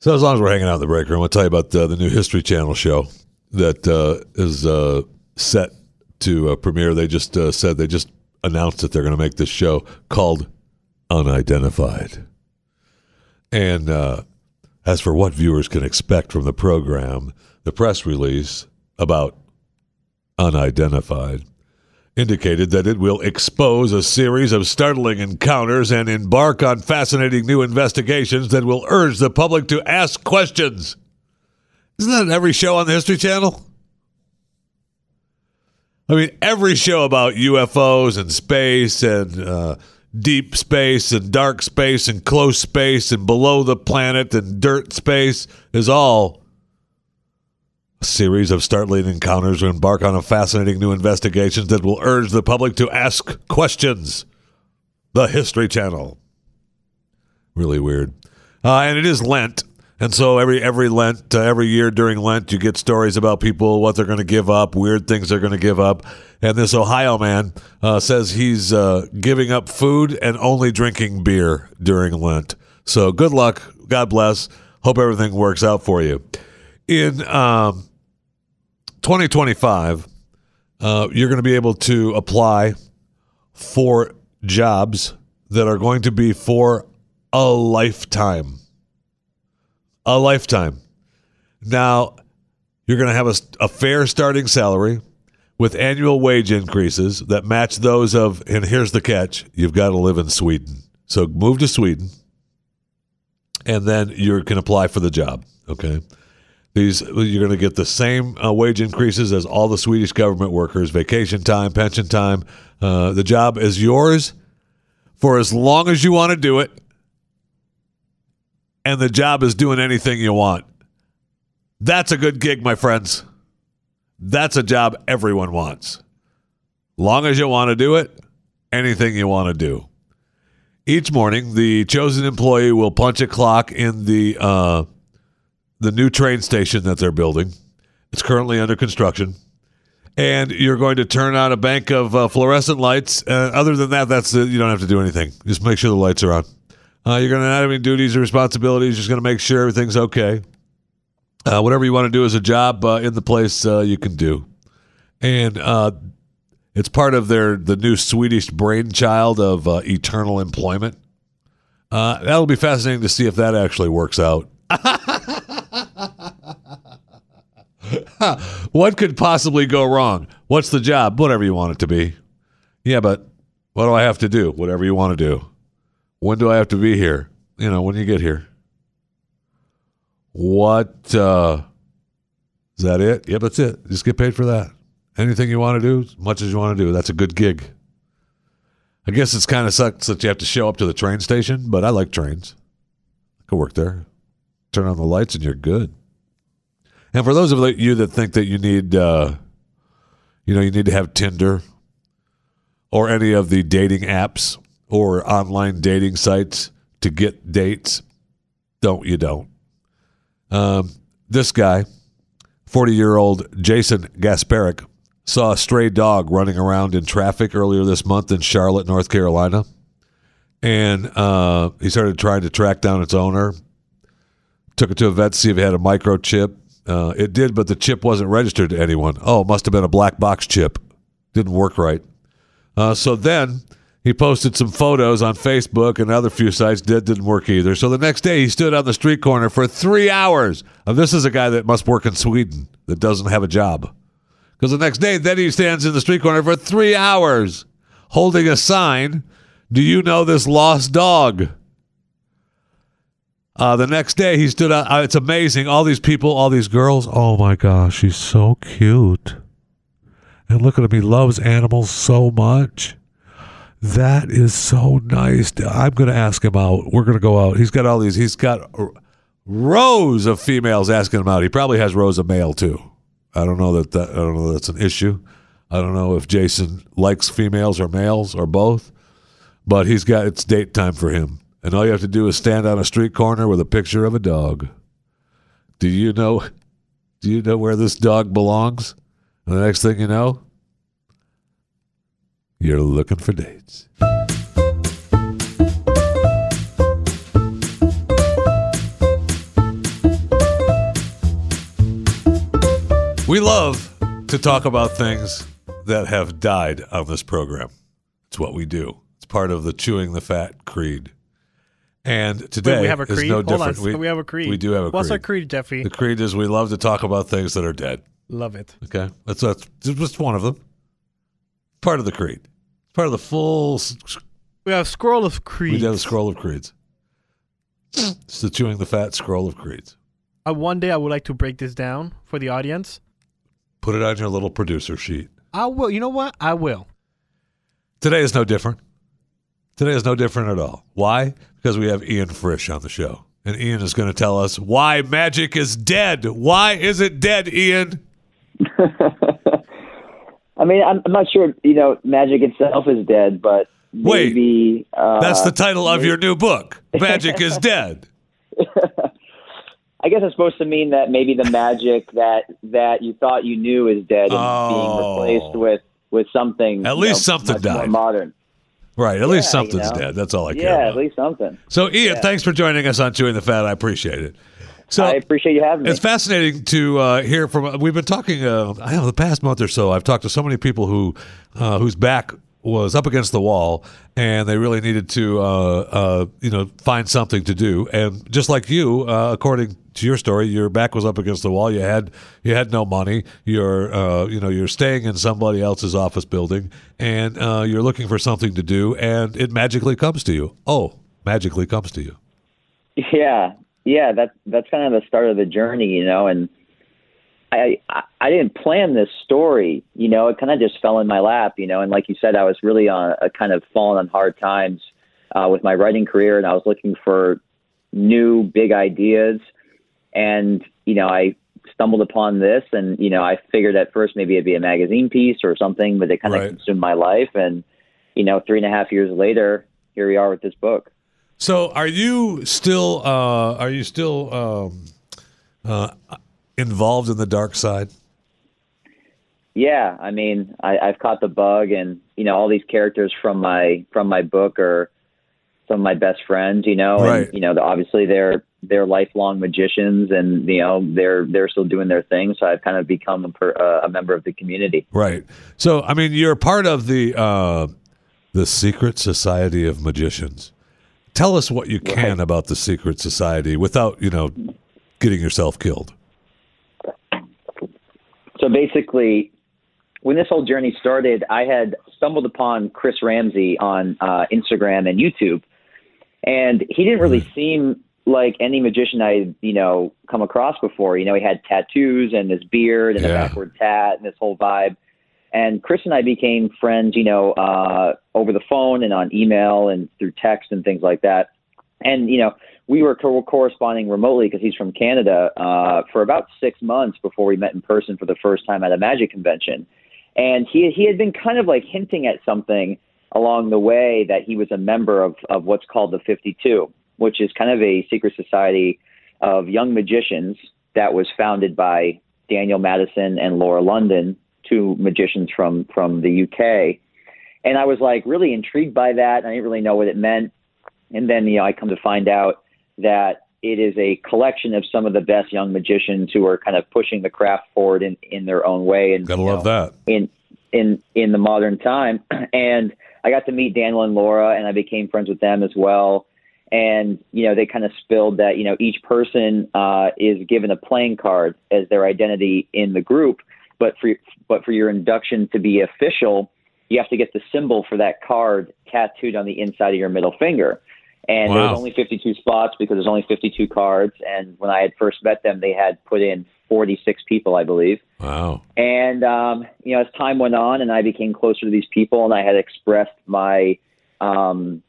So as long as we're hanging out in the break room, I'll tell you about uh, the new History Channel show that uh, is uh, set to uh, premiere. They just uh, said they just announced that they're going to make this show called Unidentified. And uh, as for what viewers can expect from the program, the press release about Unidentified indicated that it will expose a series of startling encounters and embark on fascinating new investigations that will urge the public to ask questions. Isn't that every show on the History Channel? I mean, every show about UFOs and space and uh, deep space and dark space and close space and below the planet and dirt space is all a series of startling encounters will embark on a fascinating new investigation that will urge the public to ask questions. The History Channel. Really weird. Uh, and it is Lent. And so every every Lent, uh, every year during Lent, you get stories about people, what they're going to give up, weird things they're going to give up. And this Ohio man uh, says he's uh, giving up food and only drinking beer during Lent. So good luck. God bless. Hope everything works out for you. In um, 2025, uh, you're going to be able to apply for jobs that are going to be for a lifetime. A lifetime. Now, you're going to have a, a fair starting salary with annual wage increases that match those of, and here's the catch you've got to live in Sweden. So move to Sweden, and then you can apply for the job. Okay. These you're going to get the same uh, wage increases as all the Swedish government workers, vacation time, pension time. Uh, the job is yours for as long as you want to do it, and the job is doing anything you want. That's a good gig, my friends. That's a job everyone wants. Long as you want to do it, anything you want to do. Each morning, the chosen employee will punch a clock in the uh, the new train station that they're building. It's currently under construction, and you're going to turn on a bank of uh, fluorescent lights. Uh, other than that, that's. You don't have to do anything. Just make sure the lights are on. Uh, you're going to not have any duties or responsibilities. Just going to make sure everything's okay. Uh, whatever you want to do as a job uh, in the place, uh, you can do, and uh, it's part of their the new Swedish brainchild of uh, eternal employment. That'll be fascinating to see if that actually works out. [laughs] what could possibly go wrong? What's the job? Whatever you want it to be. Yeah, but what do I have to do? Whatever you want to do. When do I have to be here? You know, when you get here. What uh is that it? Yeah, that's it. Just get paid for that. Anything you want to do, as much as you want to do. That's a good gig. I guess it's kind of sucks that you have to show up to the train station, but I like trains. I could work there. Turn on the lights and you're good. And for those of you that think that you need, uh, you know, you need to have Tinder or any of the dating apps or online dating sites to get dates, don't you don't. Um, this guy, 40 year old Jason Gasparic, saw a stray dog running around in traffic earlier this month in Charlotte, North Carolina. And uh, he started trying to track down its owner. Took it to a vet to see if it had a microchip. Uh, it did, but the chip wasn't registered to anyone. Oh, must have been a black box chip. Didn't work right. Uh, so then he posted some photos on Facebook and other few sites. Did didn't work either. So the next day he stood on the street corner for three hours. This is a guy that must work in Sweden that doesn't have a job. Because the next day, then he stands in the street corner for three hours holding a sign. Do you know this lost dog? Uh, the next day, he stood out. Uh, it's amazing. All these people, all these girls. Oh my gosh, he's so cute. And look at him. He loves animals so much. That is so nice. I'm going to ask him out. We're going to go out. He's got all these. He's got rows of females asking him out. He probably has rows of male too. I don't know that, that I don't know that's an issue. I don't know if Jason likes females or males or both, but he's got it's date time for him. And all you have to do is stand on a street corner with a picture of a dog. Do you know do you know where this dog belongs? And the next thing you know, you're looking for dates. We love to talk about things that have died on this program. It's what we do. It's part of the chewing the fat creed. And today Wait, we have a is creed. no Hold different. on, we, have a creed. We do have a What's creed. our creed, Jeffy? The creed is we love to talk about things that are dead. Love it. Okay, that's that's just one of them. Part of the creed. It's part of the full. We have scroll of creeds. We have a scroll of creeds. It's the chewing the fat scroll of creeds. Uh, one day I would like to break this down for the audience. Put it on your little producer sheet. I will. You know what? I will. Today is no different. Today is no different at all. Why? Because we have Ian Frisch on the show. And Ian is going to tell us why magic is dead. Why is it dead, Ian? [laughs] I mean, I'm, I'm not sure. You know, magic itself is dead, but Wait. maybe uh, That's the title of your new book. [laughs] Magic is dead. I guess it's supposed to mean that maybe the magic that that you thought you knew is dead and Oh. being replaced with with something At least know, something died. modern. Right. At least Yeah, you something's know. dead. That's all I care Yeah, about. at least something. So, Ian, thanks for joining us on Chewing the Fat. I appreciate it. So, I appreciate you having me. It's fascinating to uh, hear from. We've been talking. Uh, I know the past month or so. I've talked to so many people who uh, whose back was up against the wall, and they really needed to, uh, uh, you know, find something to do. And just like you, uh, according to your story, your back was up against the wall. You had you had no money. You're uh, you know you're staying in somebody else's office building, and uh, you're looking for something to do, and it magically comes to you. Oh, magically comes to you. [laughs] Yeah, yeah. That's that's kind of the start of the journey, you know. And I I, I didn't plan this story, you know. It kind of just fell in my lap, you know. And like you said, I was really on a kind of falling on hard times uh, with my writing career, and I was looking for new big ideas. And you know, I stumbled upon this, and you know, I figured at first maybe it'd be a magazine piece or something, but it kind of Right. consumed my life. And you know, three and a half years later, here we are with this book. So, are you still uh, are you still um, uh, involved in the dark side? Yeah, I mean, I, I've caught the bug, and you know, all these characters from my from my book are some of my best friends. You know, Right. and you know, obviously they're they're lifelong magicians, and you know, they're they're still doing their thing. So I've kind of become a, per, uh, a member of the community. Right. So, I mean, you're part of the uh, the secret society of magicians. Tell us what you can about the secret society without, you know, getting yourself killed. So basically, when this whole journey started, I had stumbled upon Chris Ramsay on uh, Instagram and YouTube, and he didn't really seem like any magician I, you know, come across before. You know, he had tattoos and this beard and a Yeah. backward tat and this whole vibe. And Chris and I became friends, you know, uh, over the phone and on email and through text and things like that. And you know, we were co- corresponding remotely because he's from Canada uh, for about six months before we met in person for the first time at a magic convention. And he he had been kind of like hinting at something along the way that he was a member of of what's called the 52, which is kind of a secret society of young magicians that was founded by Daniel Madison and Laura London, two magicians from from the UK. And I was like really intrigued by that. I didn't really know what it meant. And then you know I come to find out that it is a collection of some of the best young magicians who are kind of pushing the craft forward in, in their own way. And Gotta love know, that. in in in the modern time [clears throat] and I got to meet Daniel and Laura and I became friends with them as well and you know they kind of spilled that you know each person uh, is given a playing card as their identity in the group but for but for your induction to be official you have to get the symbol for that card tattooed on the inside of your middle finger and there Wow. was only 52 spots because there's only 52 cards and when I had first met them they had put in 46 people I believe Wow. and um, you know, as time went on, and I became closer to these people, and I had expressed my, um,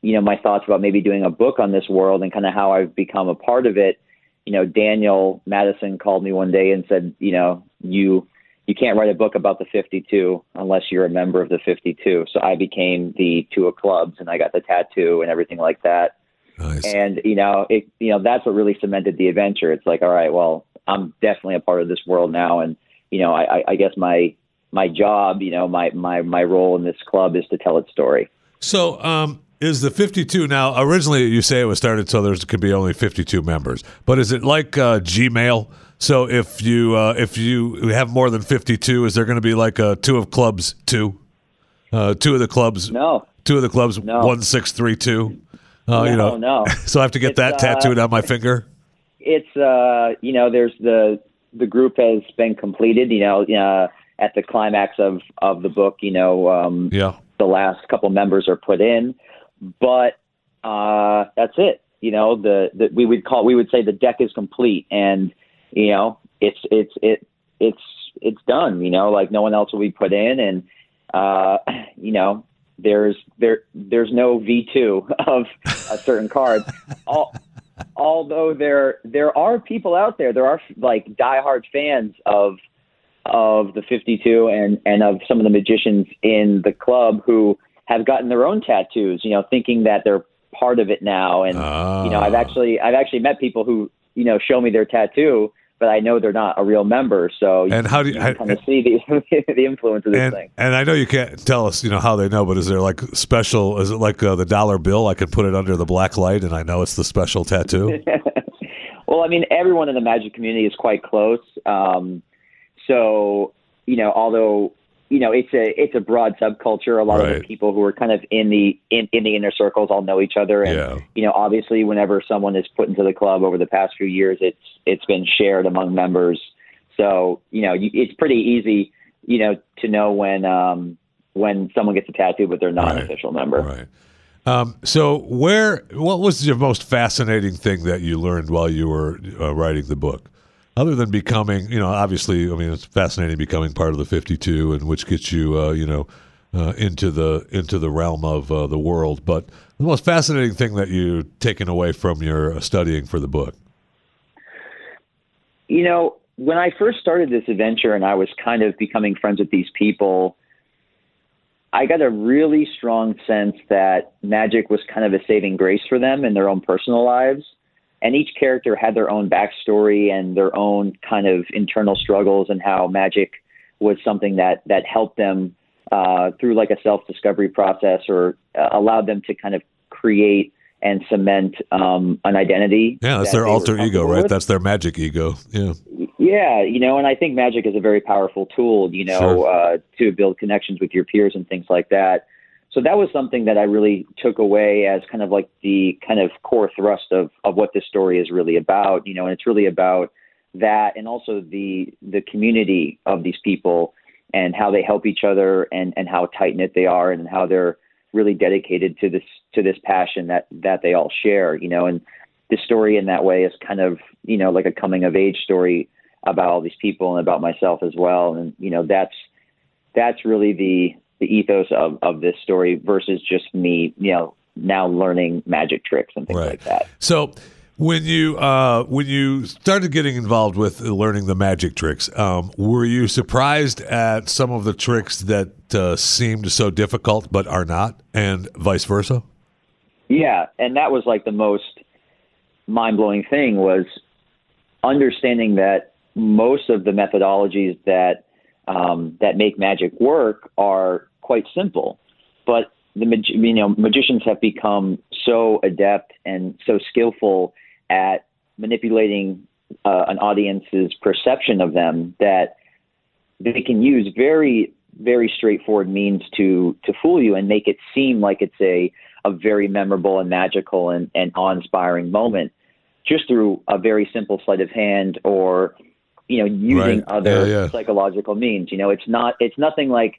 you know, my thoughts about maybe doing a book on this world and kind of how I've become a part of it. You know, Daniel Madison called me one day and said, you know, you you can't write a book about the 52 unless you're a member of the 52. So I became the two of clubs, and I got the tattoo and everything like that Nice. and you know it you know that's what really cemented the adventure it's like all right well i'm definitely a part of this world now and you know i i, I guess my my job you know my my my role in this club is to tell its story So, um, is the 52 now? Originally, you say it was started so there could be only 52 members, but is it like uh, Gmail? So if you uh, if you have more than 52, is there going to be like a two of clubs two, uh, two of the clubs, no two of the clubs No. one six three two? Uh, no you know, no [laughs] so I have to get It's, that uh, tattooed on my finger. it's uh you know there's the the group has been completed you know uh, at the climax of of the book you know um Yeah. the last couple members are put in, but uh, that's it. You know, the, the we would call we would say the deck is complete, and you know, it's it's it it's it's done. You know, like no one else will be put in, and uh, [clears throat] you know, there's there there's no V two [laughs] of a certain card. All, although there there are people out there, there are like diehard fans of of the 52 and and of some of the magicians in the club who have gotten their own tattoos, you know, thinking that they're part of it now. And you know, I've Ah. actually I've actually met people who you know show me their tattoo, but I know they're not a real member. So And how do you- you how- can kind of see the [laughs] the influence of this And, thing? and I know you can't tell us, you know, how they know, but is there like special? Is it like uh, the dollar bill? I can put it under the black light, and I know it's the special tattoo. [laughs] well, I mean, everyone in the magic community is quite close. Um, so, you know, although you know, it's a it's a broad subculture. A lot of the people who are kind of in the in, in the inner circles all know each other, and Yeah. you know, obviously, whenever someone is put into the club over the past few years, it's it's been shared among members. So you know, you, it's pretty easy, you know, to know when um, when someone gets a tattoo, but they're not an Right. official member. Right. Um, so, where? What was your most fascinating thing that you learned while you were uh, writing the book, other than becoming? You know, obviously, I mean, it's fascinating becoming part of the fifty-two, and which gets you, uh, you know, uh, into the into the realm of uh, the world. But the most fascinating thing that you've taken away from your uh, studying for the book. You know, when I first started this adventure and I was kind of becoming friends with these people, I got a really strong sense that magic was kind of a saving grace for them in their own personal lives. And each character had their own backstory and their own kind of internal struggles and how magic was something that, that helped them uh, through like a self discovery process or uh, allowed them to kind of create and cement um, an identity. Yeah, that's that their alter ego, right? with. That's their magic ego. Yeah. Yeah, you know, and I think magic is a very powerful tool, you know, Sure. uh, to build connections with your peers and things like that. So that was something that I really took away as kind of like the kind of core thrust of, of what this story is really about, you know, and it's really about that and also the the community of these people and how they help each other and, and how tight knit they are and how they're really dedicated to this to this passion that that they all share, you know, and the story in that way is kind of, you know, like a coming of age story about all these people and about myself as well. And, you know, that's, that's really the, the ethos of, of this story versus just me, you know, now learning magic tricks and things Right. like that. So when you uh, when you started getting involved with learning the magic tricks, um, were you surprised at some of the tricks that uh, seemed so difficult but are not, and vice versa? Yeah, and that was like the most mind blowing thing was understanding that most of the methodologies that um, that make magic work are quite simple, but the mag- you know magicians have become so adept and so skillful at manipulating uh, an audience's perception of them that they can use very very straightforward means to to fool you and make it seem like it's a a very memorable and magical and, and awe-inspiring moment just through a very simple sleight of hand or you know using Right. other Yeah, yeah. psychological means you know it's not it's nothing like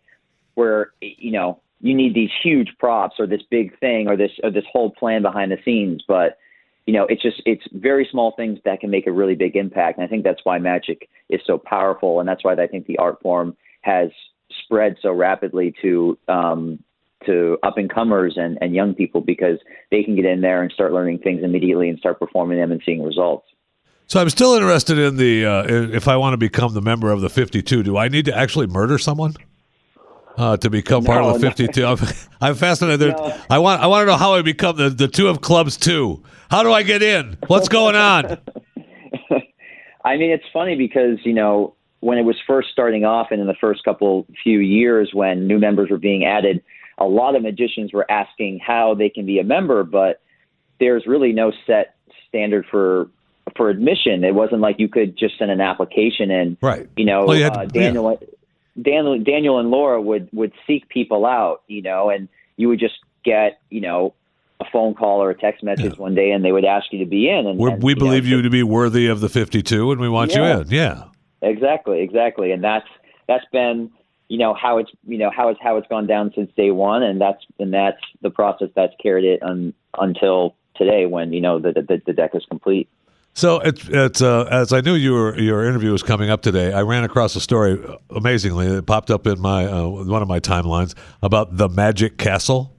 where you know you need these huge props or this big thing or this or this whole plan behind the scenes but you know it's just it's very small things that can make a really big impact and i think that's why magic is so powerful and that's why i think the art form has spread so rapidly to um, to up and comers and, and young people because they can get in there and start learning things immediately and start performing them and seeing results. So I'm still interested in the uh, if I want to become the member of the 52. Do I need to actually murder someone? Uh, to become part of the No, no. 52, I'm, [laughs] I'm fascinated. No. I want I want to know how I become the, the two of clubs two. How do I get in? What's going on? [laughs] I mean, it's funny because you know when it was first starting off and in the first couple few years when new members were being added, a lot of magicians were asking how they can be a member, but there's really no set standard for for admission. It wasn't like you could just send an application in. Right. You know, Well, you uh, Daniel, Daniel, Daniel and Laura would would seek people out. You know, and you would just get you know a phone call or a text message one day, and they would ask you to be in. And, We're, and, we you know, believe so- you to be worthy of the 52, and we want Yeah. you in. Yeah. Exactly, exactly, and that's that's been you know how it's you know how it's how it's gone down since day one, and that's and that's the process that's carried it un, until today when you know the, the the deck is complete. So it's it's uh, as I knew your your interview was coming up today. I ran across a story uh, amazingly. It popped up in my uh, one of my timelines about the Magic Castle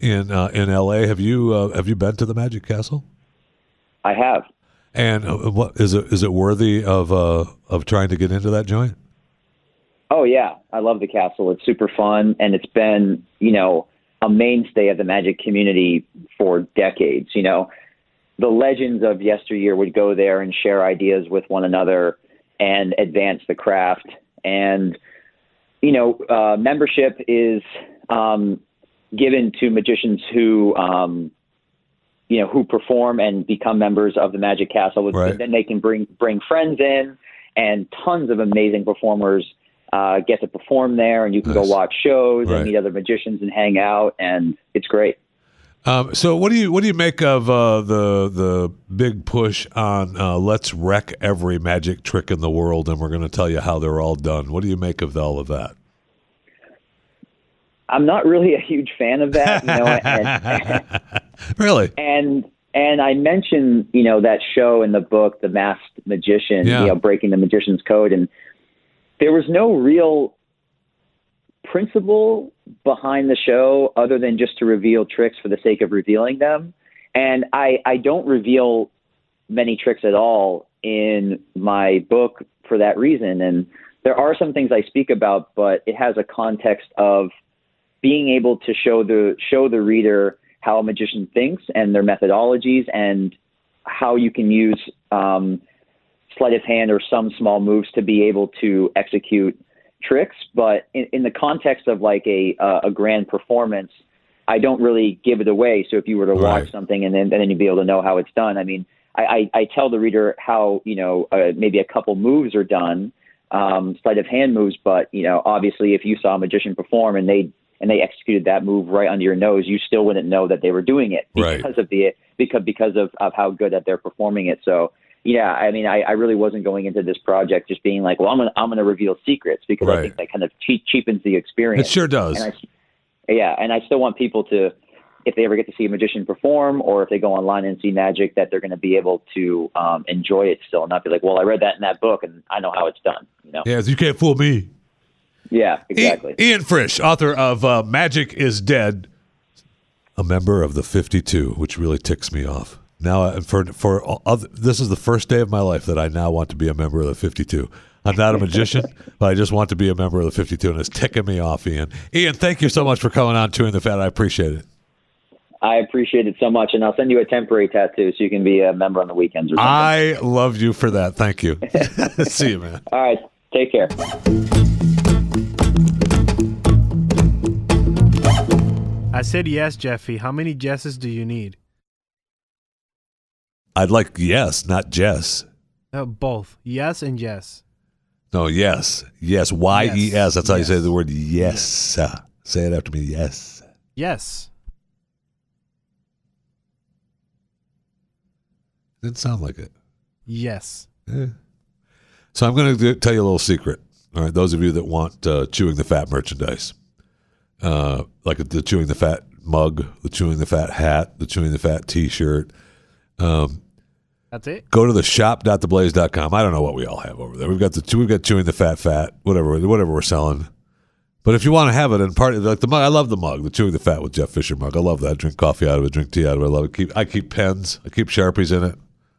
in uh, in L.A. Have you uh, have you been to the Magic Castle? I have. And uh, what is it is it worthy of uh, of trying to get into that joint? Oh yeah, I love the castle. It's super fun, and it's been you know a mainstay of the magic community for decades. You know, the legends of yesteryear would go there and share ideas with one another and advance the craft. And you know, uh, membership is um, given to magicians who um, you know who perform and become members of the Magic Castle. Right. Then they can bring bring friends in, and tons of amazing performers uh, get to perform there, and you can Nice. go watch shows Right. and meet other magicians and hang out, and it's great. Um, so what do you what do you make of uh, the the big push on uh, let's wreck every magic trick in the world and we're going to tell you how they're all done? What do you make of all of that? I'm not really a huge fan of that, you know, and, [laughs] really? and and I mentioned you know that show in the book, The Masked Magician, Yeah. you know, breaking the magician's code, and there was no real principle behind the show other than just to reveal tricks for the sake of revealing them. And I I don't reveal many tricks at all in my book for that reason. And there are some things I speak about, but it has a context of being able to show the show the reader how a magician thinks and their methodologies and how you can use um, sleight of hand or some small moves to be able to execute tricks. But in, in the context of like a uh, a grand performance, I don't really give it away. So if you were to watch Right. something and then and then you'd be able to know how it's done. I mean, I, I, I tell the reader how you know uh, maybe a couple moves are done, um, sleight of hand moves. But you know, obviously, if you saw a magician perform and they and they executed that move right under your nose, you still wouldn't know that they were doing it Right. because of the because because of, of how good that they're performing it. So yeah, I mean, I, I really wasn't going into this project just being like, well, I'm gonna I'm gonna reveal secrets because Right. I think that kind of cheap, cheapens the experience. It sure does. And I, yeah, and I still want people to, if they ever get to see a magician perform, or if they go online and see magic, that they're going to be able to um, enjoy it still, and not be like, well, I read that in that book, and I know how it's done. You know? Yes, you can't fool me. Yeah, exactly. Ian Frisch, author of uh, Magic is Dead, a member of the 52, which really ticks me off. Now, uh, for for other, this is the first day of my life that I now want to be a member of the 52. I'm not a magician, [laughs] but I just want to be a member of the 52, and it's ticking me off, Ian. Ian, thank you so much for coming on Chewing the Fat. I appreciate it. I appreciate it so much, and I'll send you a temporary tattoo so you can be a member on the weekends or something. I love you for that. Thank you. [laughs] [laughs] See you, man. All right, take care. I said yes, Jeffy. How many Jesses do you need? I'd like yes, not Jess. Uh, both. Yes and yes. No, yes, yes. Y E S. That's how you say the word yes. Say it after me. Yes. Yes. Didn't sound like it. Yes. So I'm going to tell you a little secret. All right, those of you that want uh, chewing the fat merchandise, uh, like the chewing the fat mug, the chewing the fat hat, the chewing the fat T-shirt, um, That's it. go to the shop.theblaze.com. I don't know what we all have over there. We've got the we've got chewing the fat fat, whatever whatever we're selling. But if you want to have it and part of, like the mug, I love the mug, the chewing the fat with Jeff Fisher mug. I love that. I drink coffee out of it, drink tea out of it. I love it. Keep I keep pens. I keep sharpies in it.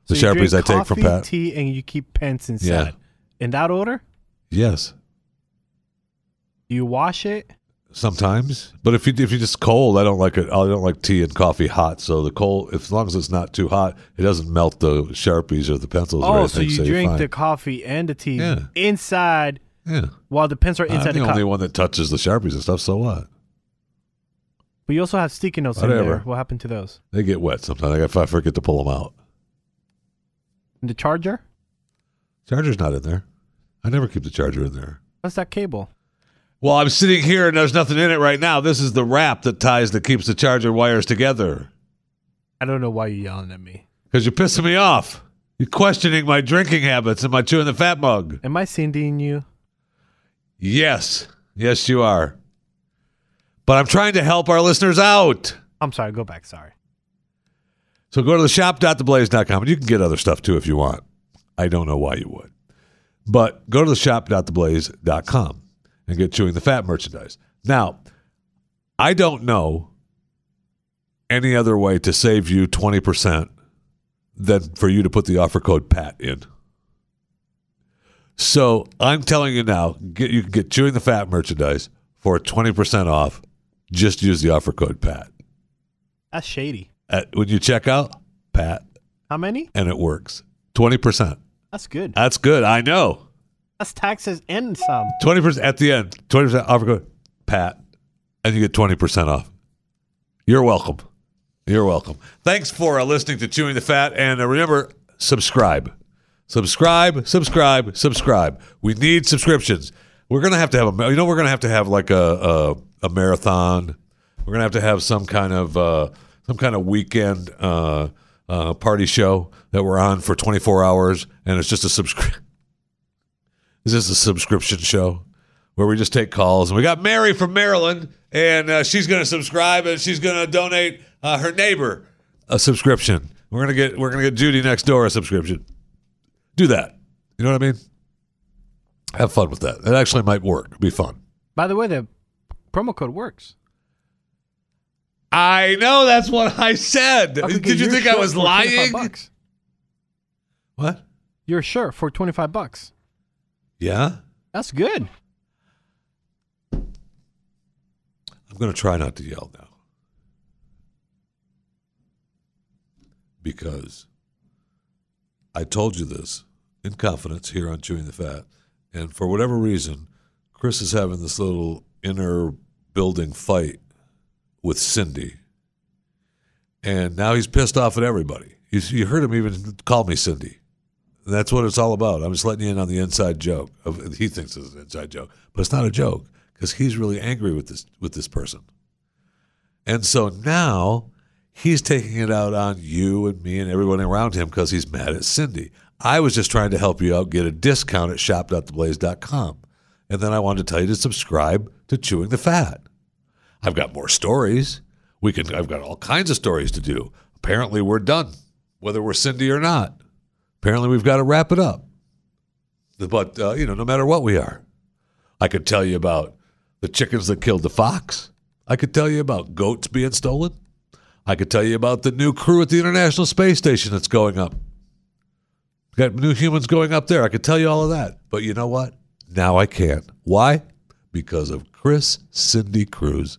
The So sharpies I take from Pat. tea, and you keep pens inside. Yeah. In that order? Yes. Do you wash it? Sometimes, but if you if you just cold, I don't like it. I don't like tea and coffee hot. So the cold, if, as long as it's not too hot, it doesn't melt the sharpies or the pencils. or Oh, anything, so you you're drink the coffee and the tea Yeah. inside yeah. while the pens are I'm inside the the only one that touches the sharpies and stuff. So what? But you also have sticky notes in Whatever. there. What happened to those? They get wet sometimes. If I forget to pull them out, And the charger? charger's not in there. I never keep the charger in there. What's that cable? Well, I'm sitting here and there's nothing in it right now. This is the wrap that ties that keeps the charger wires together. I don't know why you're yelling at me. Because you're pissing me off. You're questioning my drinking habits and my chewing the fat mug. Am I sending you? Yes. Yes, you are. But I'm trying to help our listeners out. I'm sorry. Go back. Sorry. So go to the shop.theblaze.com and you can get other stuff too if you want. I don't know why you would. But go to the shop.theblaze.com and get chewing the fat merchandise. Now, I don't know any other way to save you 20% than for you to put the offer code PAT in. So I'm telling you now, get you can get chewing the fat merchandise for 20% off. Just use the offer code PAT. That's shady. At, when you check out, Pat, How many? and it works. 20%. That's good. That's good. I know. That's taxes and some. 20% at the end. 20% offer code, Pat, and you get 20% off. You're welcome. You're welcome. Thanks for uh, listening to Chewing the Fat. And uh, remember, subscribe. Subscribe, subscribe, subscribe. We need subscriptions. We're gonna have to have a. You know, we're gonna have to have like a a, a marathon. We're gonna have to have some kind of uh, some kind of weekend uh, uh, party show that we're on for 24 hours, and it's just a subscription. Is this a subscription show where we just take calls? And we got Mary from Maryland, and uh, she's going to subscribe and she's going to donate uh, her neighbor a subscription. We're gonna get we're gonna get Judy next door a subscription. Do that. You know what I mean? Have fun with that. It actually might work. It'd be fun. By the way, the promo code works. I know that's what I said. Okay, Did you think I was for 25 lying? What? Your shirt for 25 bucks. Yeah? That's good. I'm going to try not to yell now. Because I told you this in confidence here on Chewing the Fat. And for whatever reason, Chris is having this little inner building fight with Cindy. And now he's pissed off at everybody. You, you heard him even call me Cindy. That's what it's all about. I'm just letting you in on the inside joke. Of, he thinks it's an inside joke, but it's not a joke because he's really angry with this with this person. And so now he's taking it out on you and me and everyone around him because he's mad at Cindy. I was just trying to help you out get a discount at shop.theblaze.com. And then I wanted to tell you to subscribe to Chewing the Fat. I've got more stories. We can I've got all kinds of stories to do. Apparently we're done, whether we're Cindy or not. Apparently we've got to wrap it up. But uh, you know, no matter what we are. I could tell you about the chickens that killed the fox. I could tell you about goats being stolen. I could tell you about the new crew at the International Space Station that's going up. Got new humans going up there. I could tell you all of that. But you know what? Now I can't. Why? Because of Chris Cindy Cruz.